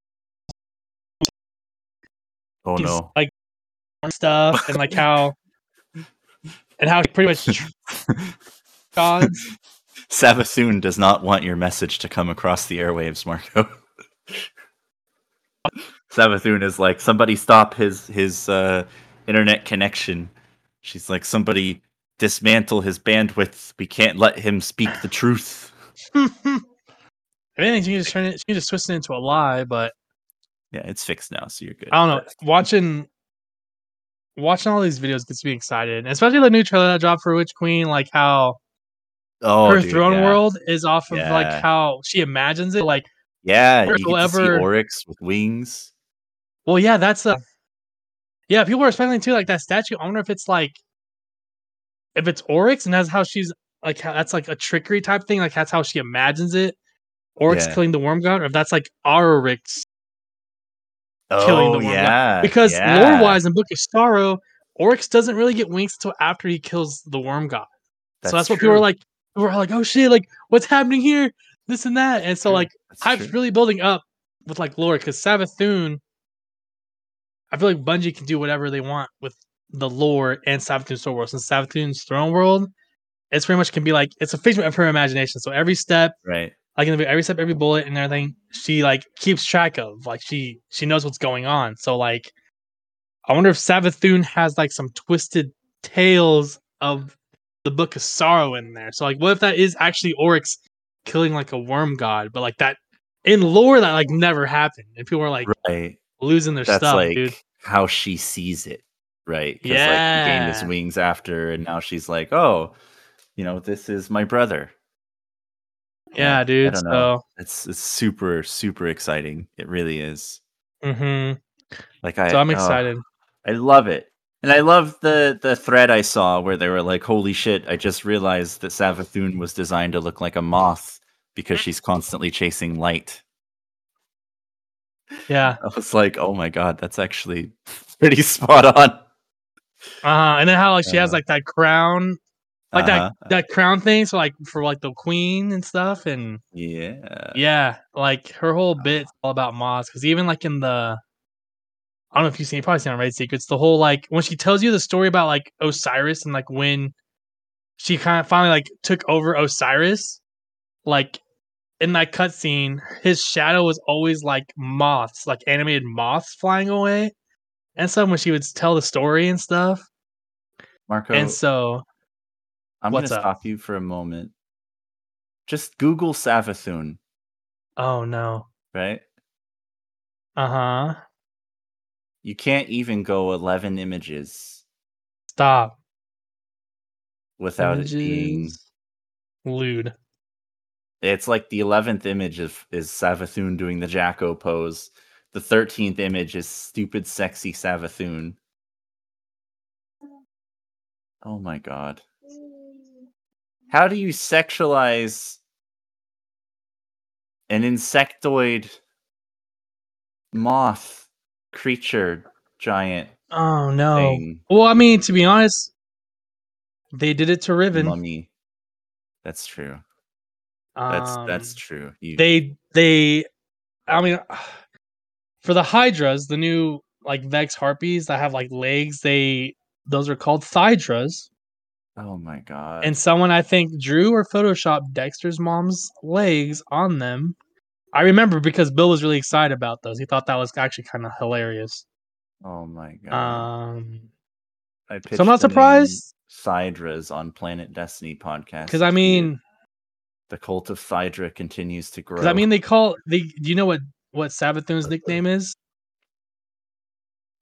Oh no. like stuff and like how and how pretty much gods Savathun does not want your message to come across the airwaves, Marco. Savathun is like somebody stop his his uh, internet connection. She's like somebody dismantle his bandwidth. We can't let him speak the truth. if anything she can just turn it she can just twist it into a lie but Yeah, it's fixed now, so you're good. i don't know watching watching all these videos gets me excited, especially the new trailer that dropped for Witch Queen. Like how Oh, her dude, throne yeah. world is off of like how she imagines it. Like, Yeah, you First get to see ever- Oryx with wings. well, yeah, that's a yeah. People are speculating too, like that statue. I wonder if it's like if it's Oryx and that's how she's like that's like a trickery type thing. Like that's how she imagines it. Oryx Yeah. killing the worm god, or if that's like Oryx killing the Oh, worm god. yeah. because yeah. lore wise in Book of Sorrow, Oryx doesn't really get winks until after he kills the worm god. That's so that's what people are like. We're like, oh shit, like what's happening here? This and that. And so like That's hype's true. really building up with like lore because Savathun. I feel like Bungie can do whatever they want with the lore and Savathun's Sword World. Since Savathun's Throne World, it's pretty much can be like it's a figment of her imagination. So every step, right. like in the, every step, every bullet, and everything, she like keeps track of. Like she she knows what's going on. So like, I wonder if Savathun has like some twisted tales of the Book of Sorrow in there. So like, what if that is actually Oryx killing like a worm god, but like that in lore that like never happened, and people are like Right. losing their That's stuff, like dude. how she sees it. Right. Because like he gained his wings after, and now she's like, oh, you know, this is my brother. Yeah, I dude. So, It's it's super super exciting. It really is. Mm-hmm. Like I, so I'm oh, excited. I love it. And I love the the thread I saw where they were like, "Holy shit! I just realized that Savathun was designed to look like a moth because she's constantly chasing light." Yeah. I was like, "Oh my god, that's actually pretty spot on." Uh, and then how like she has Uh, like that crown, like Uh-huh. that that crown thing. So like for like the queen and stuff, and Yeah. yeah, like her whole bit's all about moths. Because even like in the, I don't know if you've seen, you probably seen on Raid Secrets, the whole like when she tells you the story about like Osiris and like when she kind of finally like took over Osiris, like in that cutscene, his shadow was always like moths, like animated moths flying away. And so when she would tell the story and stuff, Marco, and so I'm going to up? stop you for a moment. Just Google Savathun, oh no, right? uh huh, You can't even go 11 images stop. without it being lewd. It's like the eleventh image of is Savathun doing the Jacko pose. The thirteenth image is stupid, sexy Savathun. Oh my god! How do you sexualize an insectoid moth creature giant Oh no. thing? Well, I mean, to be honest, they did it to Riven. Mummy. That's true. That's that's Um, true. You, they they i mean for the hydras the new like vex harpies that have like legs they those are called thydras oh my god! and someone i think drew or photoshopped dexter's mom's legs on them i remember because bill was really excited about those he thought that was actually kind of hilarious oh my god! um I so i'm not surprised Thydras on Planet Destiny podcast. because i mean the cult of Thydra continues to grow. because i mean they call they do you know what what Savathun's nickname is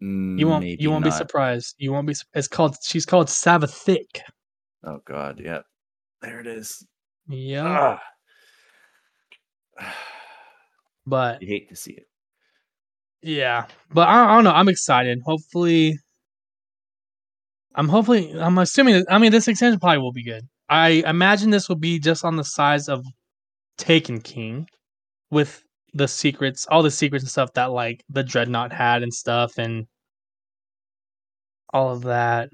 you won't Maybe you won't be surprised you won't be it's called she's called Savathic. Oh god, yep. There it is. Yeah, Ah. but you hate to see it. yeah, but I, I don't know. I'm excited. Hopefully, I'm hopefully. I'm assuming. I mean, this extension probably will be good. I imagine this will be just on the size of Taken King, with the secrets, all the secrets and stuff that like the Dreadnought had and stuff, and all of that.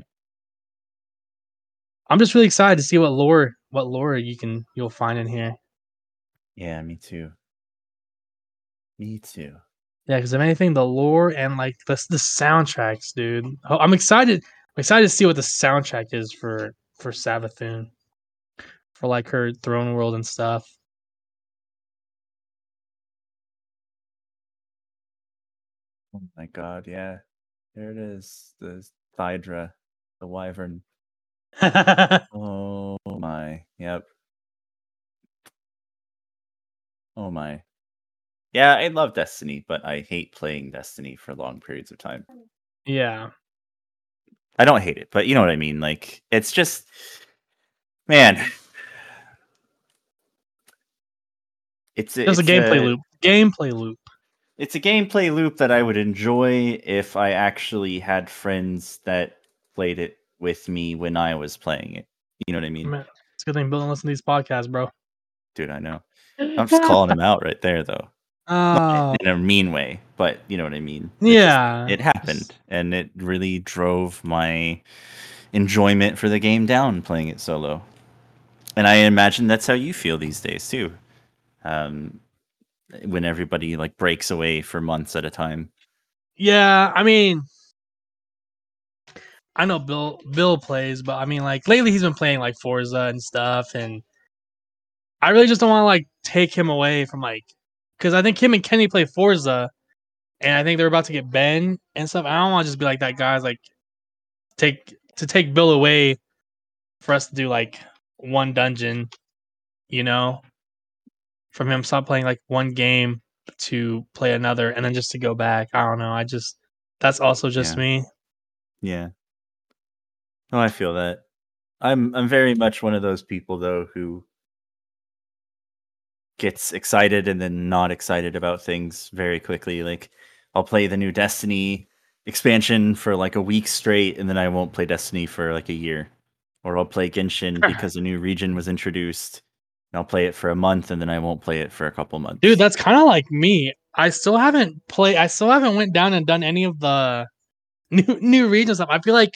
I'm just really excited to see what lore, what lore you can you'll find in here. Yeah, me too. Me too. Yeah, because if anything, the lore and like the the soundtracks, dude. Oh, I'm excited. I'm excited to see what the soundtrack is for for Savathun, for like her throne world and stuff. Oh my god, yeah. There it is. The Thydra, the wyvern. Oh my. Yep. Oh my. Yeah, I love Destiny, but I hate playing Destiny for long periods of time. yeah, I don't hate it, but you know what I mean. Like it's just, man, it's It's, a gameplay loop. Gameplay loop. It's a gameplay loop that I would enjoy if I actually had friends that played it with me when I was playing it. You know what I mean, Man, it's a good thing Bill listen to these podcasts, bro. dude? I know. I'm just calling him out right there, though, Oh, in a mean way, but you know what I mean. It just- yeah. it happened and it really drove my enjoyment for the game down playing it solo and i imagine that's how you feel these days too um, when everybody like breaks away for months at a time Yeah, I mean, I know Bill Bill plays, but I mean, like lately he's been playing like Forza and stuff, and I really just don't want to like take him away from like, because I think him and Kenny play Forza, and I think they're about to get Ben and stuff. I don't want to just be like that guy's like take to take Bill away for us to do like one dungeon, you know, from him stop playing like one game to play another and then just to go back. I don't know. I just that's also just Yeah. me. yeah oh i feel that i'm i'm very much one of those people though who gets excited and then not excited about things very quickly like i'll play the new destiny expansion for like a week straight and then i won't play destiny for like a year or i'll play genshin because a new region was introduced i'll play it for a month and then i won't play it for a couple months Dude, that's kind of like me. I still haven't played. I still haven't went down and done any of the new new region stuff. I feel like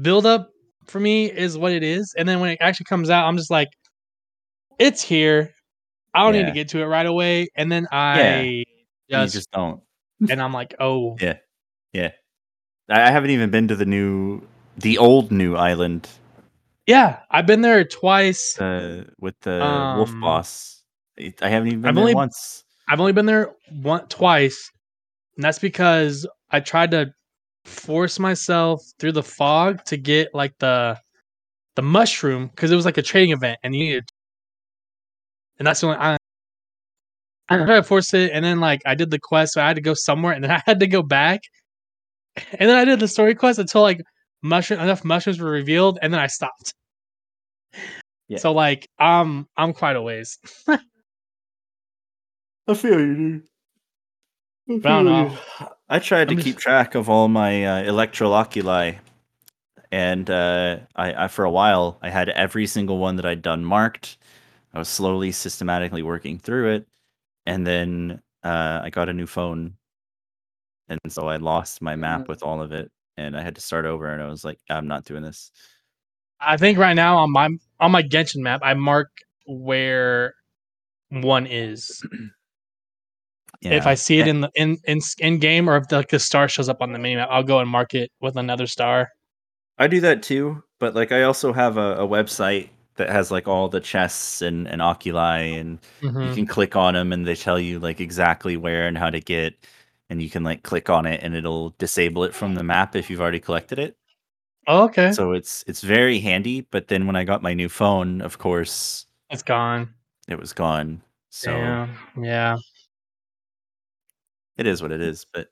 build up for me is what it is, and then when it actually comes out, I'm just like, it's here. I don't need to get to it right away, and then I you just, just don't and I'm like, oh, Yeah. yeah I haven't even been to the new the old new island yeah. I've been there twice. uh, with the wolf Um, boss i haven't even been I've there only- once I've only been there one twice, and that's because I tried to force myself through the fog to get like the the mushroom because it was like a trading event and you needed, and that's the only I. I tried to force it, and then like I did the quest, so I had to go somewhere, and then I had to go back, and then I did the story quest until like mushroom enough mushrooms were revealed, and then I stopped. Yeah. So like I'm I'm quite a ways. I feel you, dude. I, But I don't know. I tried to I'm keep just- track of all my uh, electroculi, and uh, I, I for a while I had every single one that I'd done marked. I was slowly, systematically working through it, and then uh, I got a new phone, and so I lost my map with all of it, and I had to start over. And I was like, I'm not doing this. I think right now on my on my Genshin map, I mark where one is. If I see it in the in in in game, or if the, like the star shows up on the mini map, I'll go and mark it with another star. I do that too, but like I also have a, a website that has like all the chests and, and oculi and you Mhm. can click on them and they tell you like exactly where and how to get and you can like click on it and it'll disable it from the map if you've already collected it Oh, okay, so it's it's very handy but then when i got my new phone of course it's gone. it was gone so Damn. Yeah. it is what it is but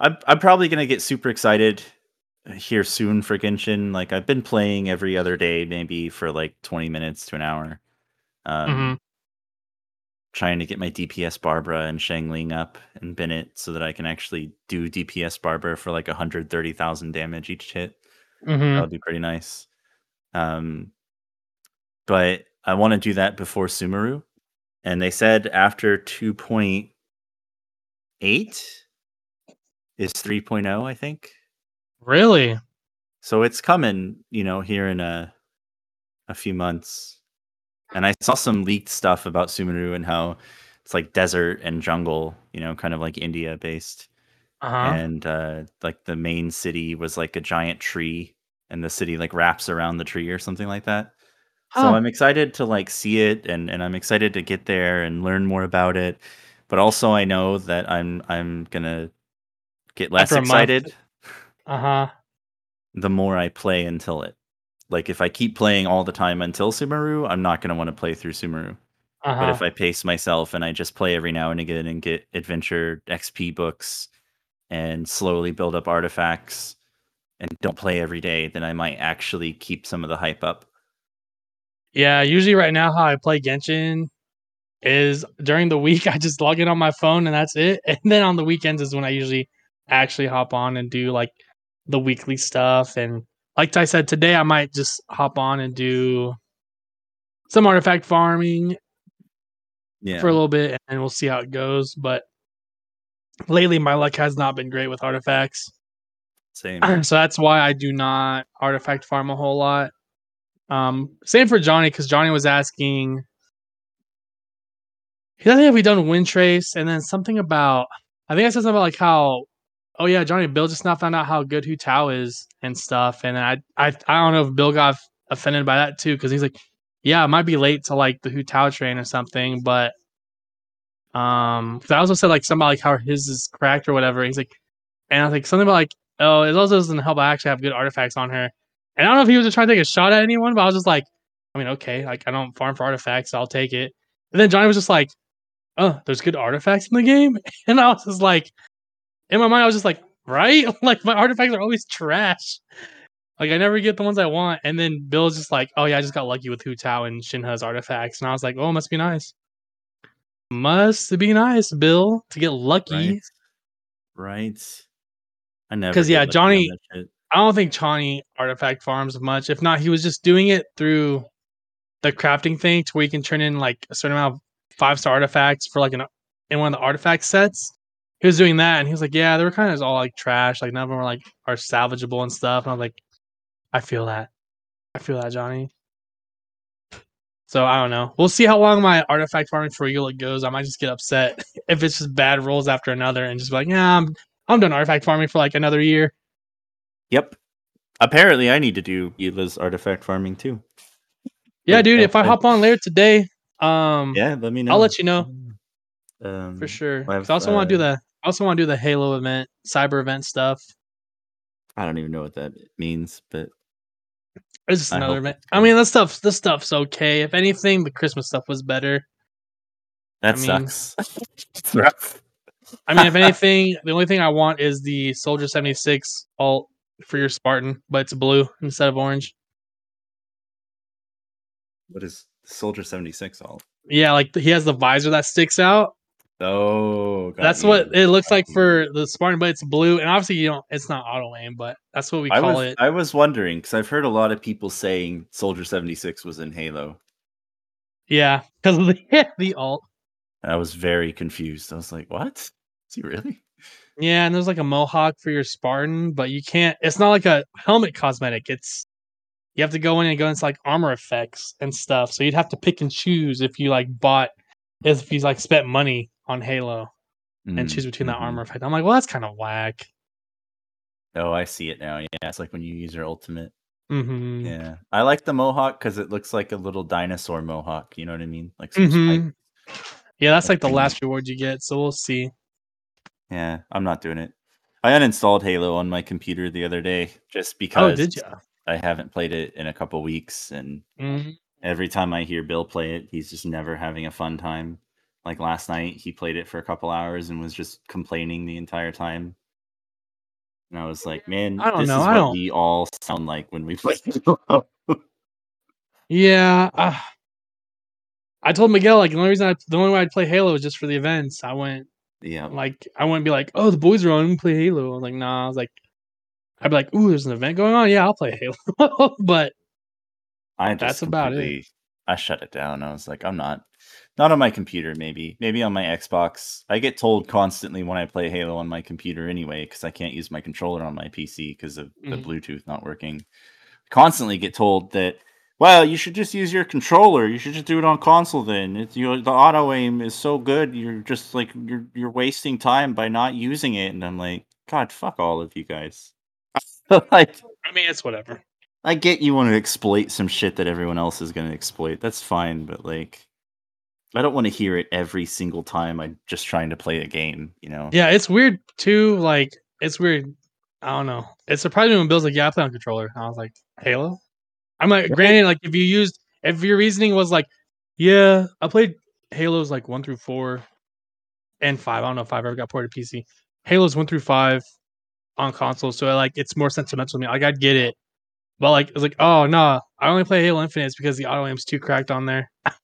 i'm, I'm probably going to get super excited here soon for genshin like i've been playing every other day maybe for like 20 minutes to an hour um, Mhm. trying to get my DPS Barbara and Xiangling up and Bennett so that I can actually do DPS Barbara for like 130,000 damage each hit. Mhm. That'll be pretty nice. Um, but I want to do that before Sumeru. And they said after 2.8 is 3.0, I think. Really? So it's coming, you know, here in a a few months. And I saw some leaked stuff about Sumeru and how it's like desert and jungle, you know, kind of like India based. Uh huh. And uh like the main city was like a giant tree and the city like wraps around the tree or something like that. So I'm excited to like see it and and I'm excited to get there and learn more about it. But also I know that I'm I'm to get less After excited Uh huh. the more I play until it. Like if I keep playing all the time until Sumeru, I'm not to want to play through Sumeru. Uh But if I pace myself and I just play every now and again and get adventure XP books and slowly build up artifacts, and don't play every day, then I might actually keep some of the hype up. Yeah, usually right now how I play Genshin is during the week I just log in on my phone and that's it. And then on the weekends is when I usually actually hop on and do like the weekly stuff. And like I said, today I might just hop on and do some artifact farming Yeah. for a little bit and we'll see how it goes. But lately my luck has not been great with artifacts. Same. so that's why I do not artifact farm a whole lot. Um, same for Johnny because Johnny was asking. He doesn't have we done wind trace and then something about. I think I said something about like how, oh yeah, Johnny Bill just now found out how good Hu Tao is and stuff, and I I I don't know if Bill got offended by that too because he's like, yeah, it might be late to like the Hu Tao train or something, but um, 'cause I also said like somebody like how his is cracked or whatever. He's like, and I was like something about like, oh, it also doesn't help. I actually have good artifacts on her. And I don't know if he was just trying to take a shot at anyone, but I was just like, I mean, okay, like I don't farm for artifacts, so I'll take it. And then Johnny was just like, oh, there's good artifacts in the game, and I was just like, in my mind, I was just like, right, like my artifacts are always trash. Like I never get the ones I want. And then Bill's just like, oh yeah, I just got lucky with Hu Tao and Shinha's artifacts, and I was like, oh, must be nice. Must be nice, Bill, to get lucky. Right. Right. I never 'Cause, Because yeah, Johnny- I don't think Johnny artifact farms much. If not, he was just doing it through the crafting thing to where you can turn in like a certain amount of five star artifacts for like an in one of the artifact sets. He was doing that and he was like, Yeah, they were kind of all like trash. Like none of them were like are salvageable and stuff. And I was like, I feel that. I feel that, Johnny. So I don't know. We'll see how long my artifact farming for Eula goes. I might just get upset if it's just bad rolls after another and just be like, yeah, I'm I'm done artifact farming for like another year. Yep. Apparently, I need to do Eula's artifact farming too. Yeah, dude. If I hop on later today, um, Yeah, let me know. I'll let you know Um, for sure. I've, I also want to do uh, the I also want to do the Halo event, cyber event stuff. I don't even know what that means, but It's just I another hope event. it's I mean, this stuff this stuff's okay. If anything, the Christmas stuff was better. that mean- sucks. it's rough. I mean, if anything, the only thing I want is the Soldier seventy six alt for your Spartan, but it's blue instead of orange. What is Soldier seventy six all? Yeah, like he has the visor that sticks out. Oh, got that's you. what it looks like for the Spartan, but it's blue. And obviously, you don't. It's not auto aim, but that's what we I call was it. I was wondering because I've heard a lot of people saying Soldier seventy six was in Halo. Yeah, because of the the alt. I was very confused. I was like, "What? Is he really?" Yeah, and there's like a mohawk for your Spartan, but you can't. It's not like a helmet cosmetic. It's you have to go in and go into like armor effects and stuff. So you'd have to pick and choose if you like bought if you like spent money on Halo and Mm, choose between that mhm. armor effect. I'm like, well, that's kind of whack. Oh, I see it now. Yeah, it's like when you use your ultimate. Mm-hmm. Yeah, I like the mohawk because it looks like a little dinosaur mohawk. You know what I mean? Like some Mhm. Yeah, that's like the last reward you get. So we'll see. Yeah, I'm not doing it. I uninstalled Halo on my computer the other day just Oh, because did you? I haven't played it in a couple weeks, and Mm-hmm. every time I hear Bill play it, he's just never having a fun time. Like last night, he played it for a couple hours and was just complaining the entire time. And I was like, "Man, I don't this know, is I what don't- we all sound like when we play." Halo." Yeah. Uh, I told Miguel like the only reason I the only way I'd play Halo was just for the events. I went yeah, like I wouldn't be like, oh, the boys are on, I'm play Halo. I was like, nah. I was like, I'd be like, ooh, there's an event going on. Yeah, I'll play Halo. but I just That's about it. I shut it down. I was like, I'm not, not on my computer. Maybe, maybe on my Xbox. I get told constantly when I play Halo on my computer anyway because I can't use my controller on my PC because of the Mhm. Bluetooth not working. Constantly get told that. Well, you should just use your controller. You should just do it on console. Then it's you. The auto aim is so good. You're just like you're you're wasting time by not using it. And I'm like, God, fuck all of you guys. like, I mean, it's whatever. I get you want to exploit some shit that everyone else is going to exploit. That's fine, but like, I don't want to hear it every single time I'm just trying to play a game. You know? Yeah, it's weird too. Like, it's weird. I don't know. It surprised me when Bill's like, "Yeah, I play on controller." I was like, "Halo." I'm like, granted, like if you used, if your reasoning was like, "Yeah, I played Halos like one through four and five. I don't know if I've ever got ported to PC. Halos one through five, on console, so I, like it's more sentimental to me. Like I'd get it, but like it's like, oh no, I only play Halo Infinite because the auto aim's too cracked on there.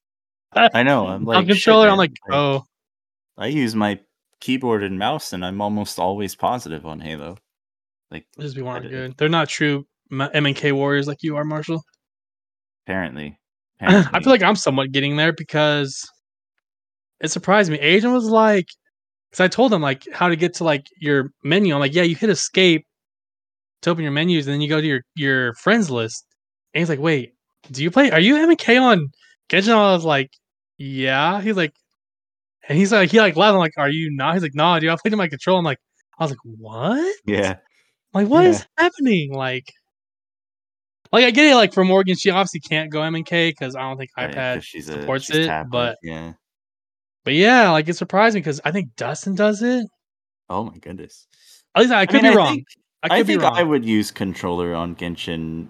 I know. I'm like on controller, I'm like, oh, I use my keyboard and mouse, and I'm almost always positive on Halo. Like these people aren't good. They're not true M and K warriors like you are, Marshall. apparently, I feel like I'm somewhat getting there because it surprised me. Agent was like, because I told him like how to get to like your menu. I'm like, yeah, you hit escape to open your menus, and then you go to your your friends list. And he's like, wait, do you play? Are you M and K on Genshin? I was like, yeah. He's like, and he's like, he like laughed. I'm like, are you not? He's like, no, dude. I played in my control. I'm like, I was like, what? yeah, Like, what is Yeah. happening? Like, like I get it. Like for Morgan, she obviously can't go M and K because I don't think oh, 'cause iPad she's a, supports she's it. tablet, But yeah. but yeah, like it surprised me because I think Dustin does it. Oh my goodness. At least I could mean, be I wrong. think- I could I be think wrong. I would use controller on Genshin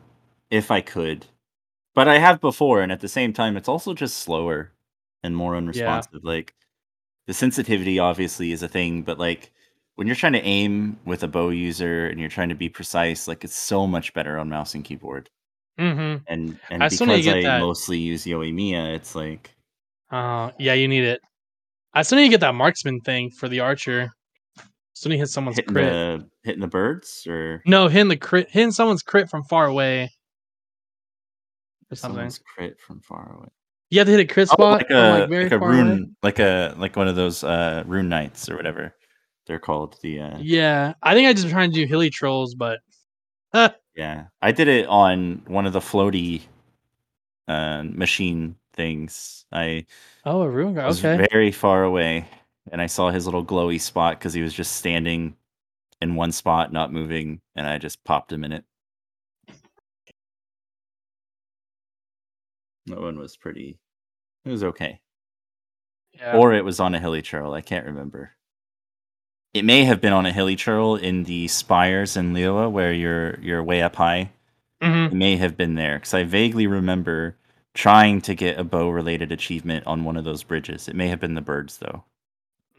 if I could, but I have before, and at the same time, it's also just slower and more unresponsive. Like the sensitivity obviously is a thing, but like when you're trying to aim with a bow user and you're trying to be precise, like it's so much better on mouse and keyboard. hmm And and I because I that- mostly use Yoimiya, it's like Uh, yeah, you need it. I still need to get that marksman thing for the archer. Still need to hit someone's hitting crit. the hitting the birds or No, hitting the crit, hitting someone's crit from far away. Or something. someone's crit from far away. You have to hit a crit Oh, spot like a like like a away. rune, like a like one of those uh rune knights or whatever they're called. The uh, Yeah, I think I just trying to do hilichurls, but yeah, I did it on one of the floaty uh, machine things. I oh, a rune guy. Okay, very far away, and I saw his little glowy spot because he was just standing in one spot, not moving, and I just popped him in it. That one was pretty. It was okay. yeah. or it was on a hilichurl. I can't remember. It may have been on a hilichurl in the spires in Liyue where you're you're way up high. Mhm. It may have been there because I vaguely remember trying to get a bow related achievement on one of those bridges. It may have been the birds though.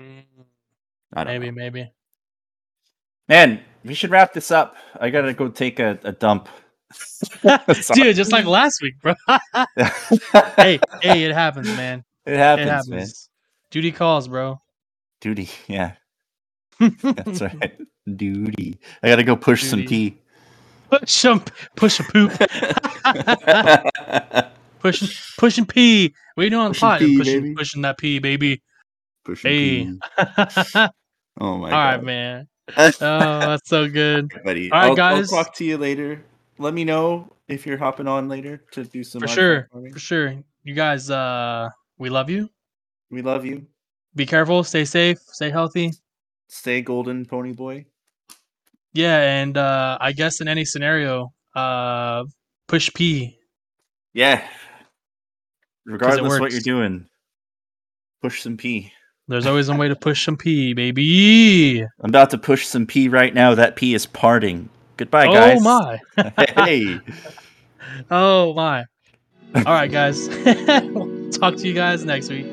Mm, I don't maybe, know. maybe. Man, we should wrap this up. I gotta go take a, a dump. Dude, just like last week, bro. hey, hey, it happens, man. it happens, it happens. man. Duty calls, bro. Duty, yeah, that's right. Duty. I gotta go push some Duty. push some, push a poop, tea. push, pushing pee. What are you doing on the Pushing pot? pee, pushing, baby. pushing that pee, baby. Pushing Hey. pee. Oh my right, god. All right, man. Oh, that's so good. buddy. All right, I'll, guys. I'll talk to you later. Let me know if you're hopping on later to do some For sure, for sure. You guys, uh, we love you. We love you. Be careful. Stay safe. Stay healthy. Stay golden, pony boy. Yeah, and uh, I guess in any scenario, uh, push P. Yeah. Regardless what you're doing, push some P. There's always a way to push some P, baby. I'm about to push some P right now. That P is parting. Goodbye, oh guys. Oh my. hey. Oh my. All right, guys. we'll talk to you guys next week.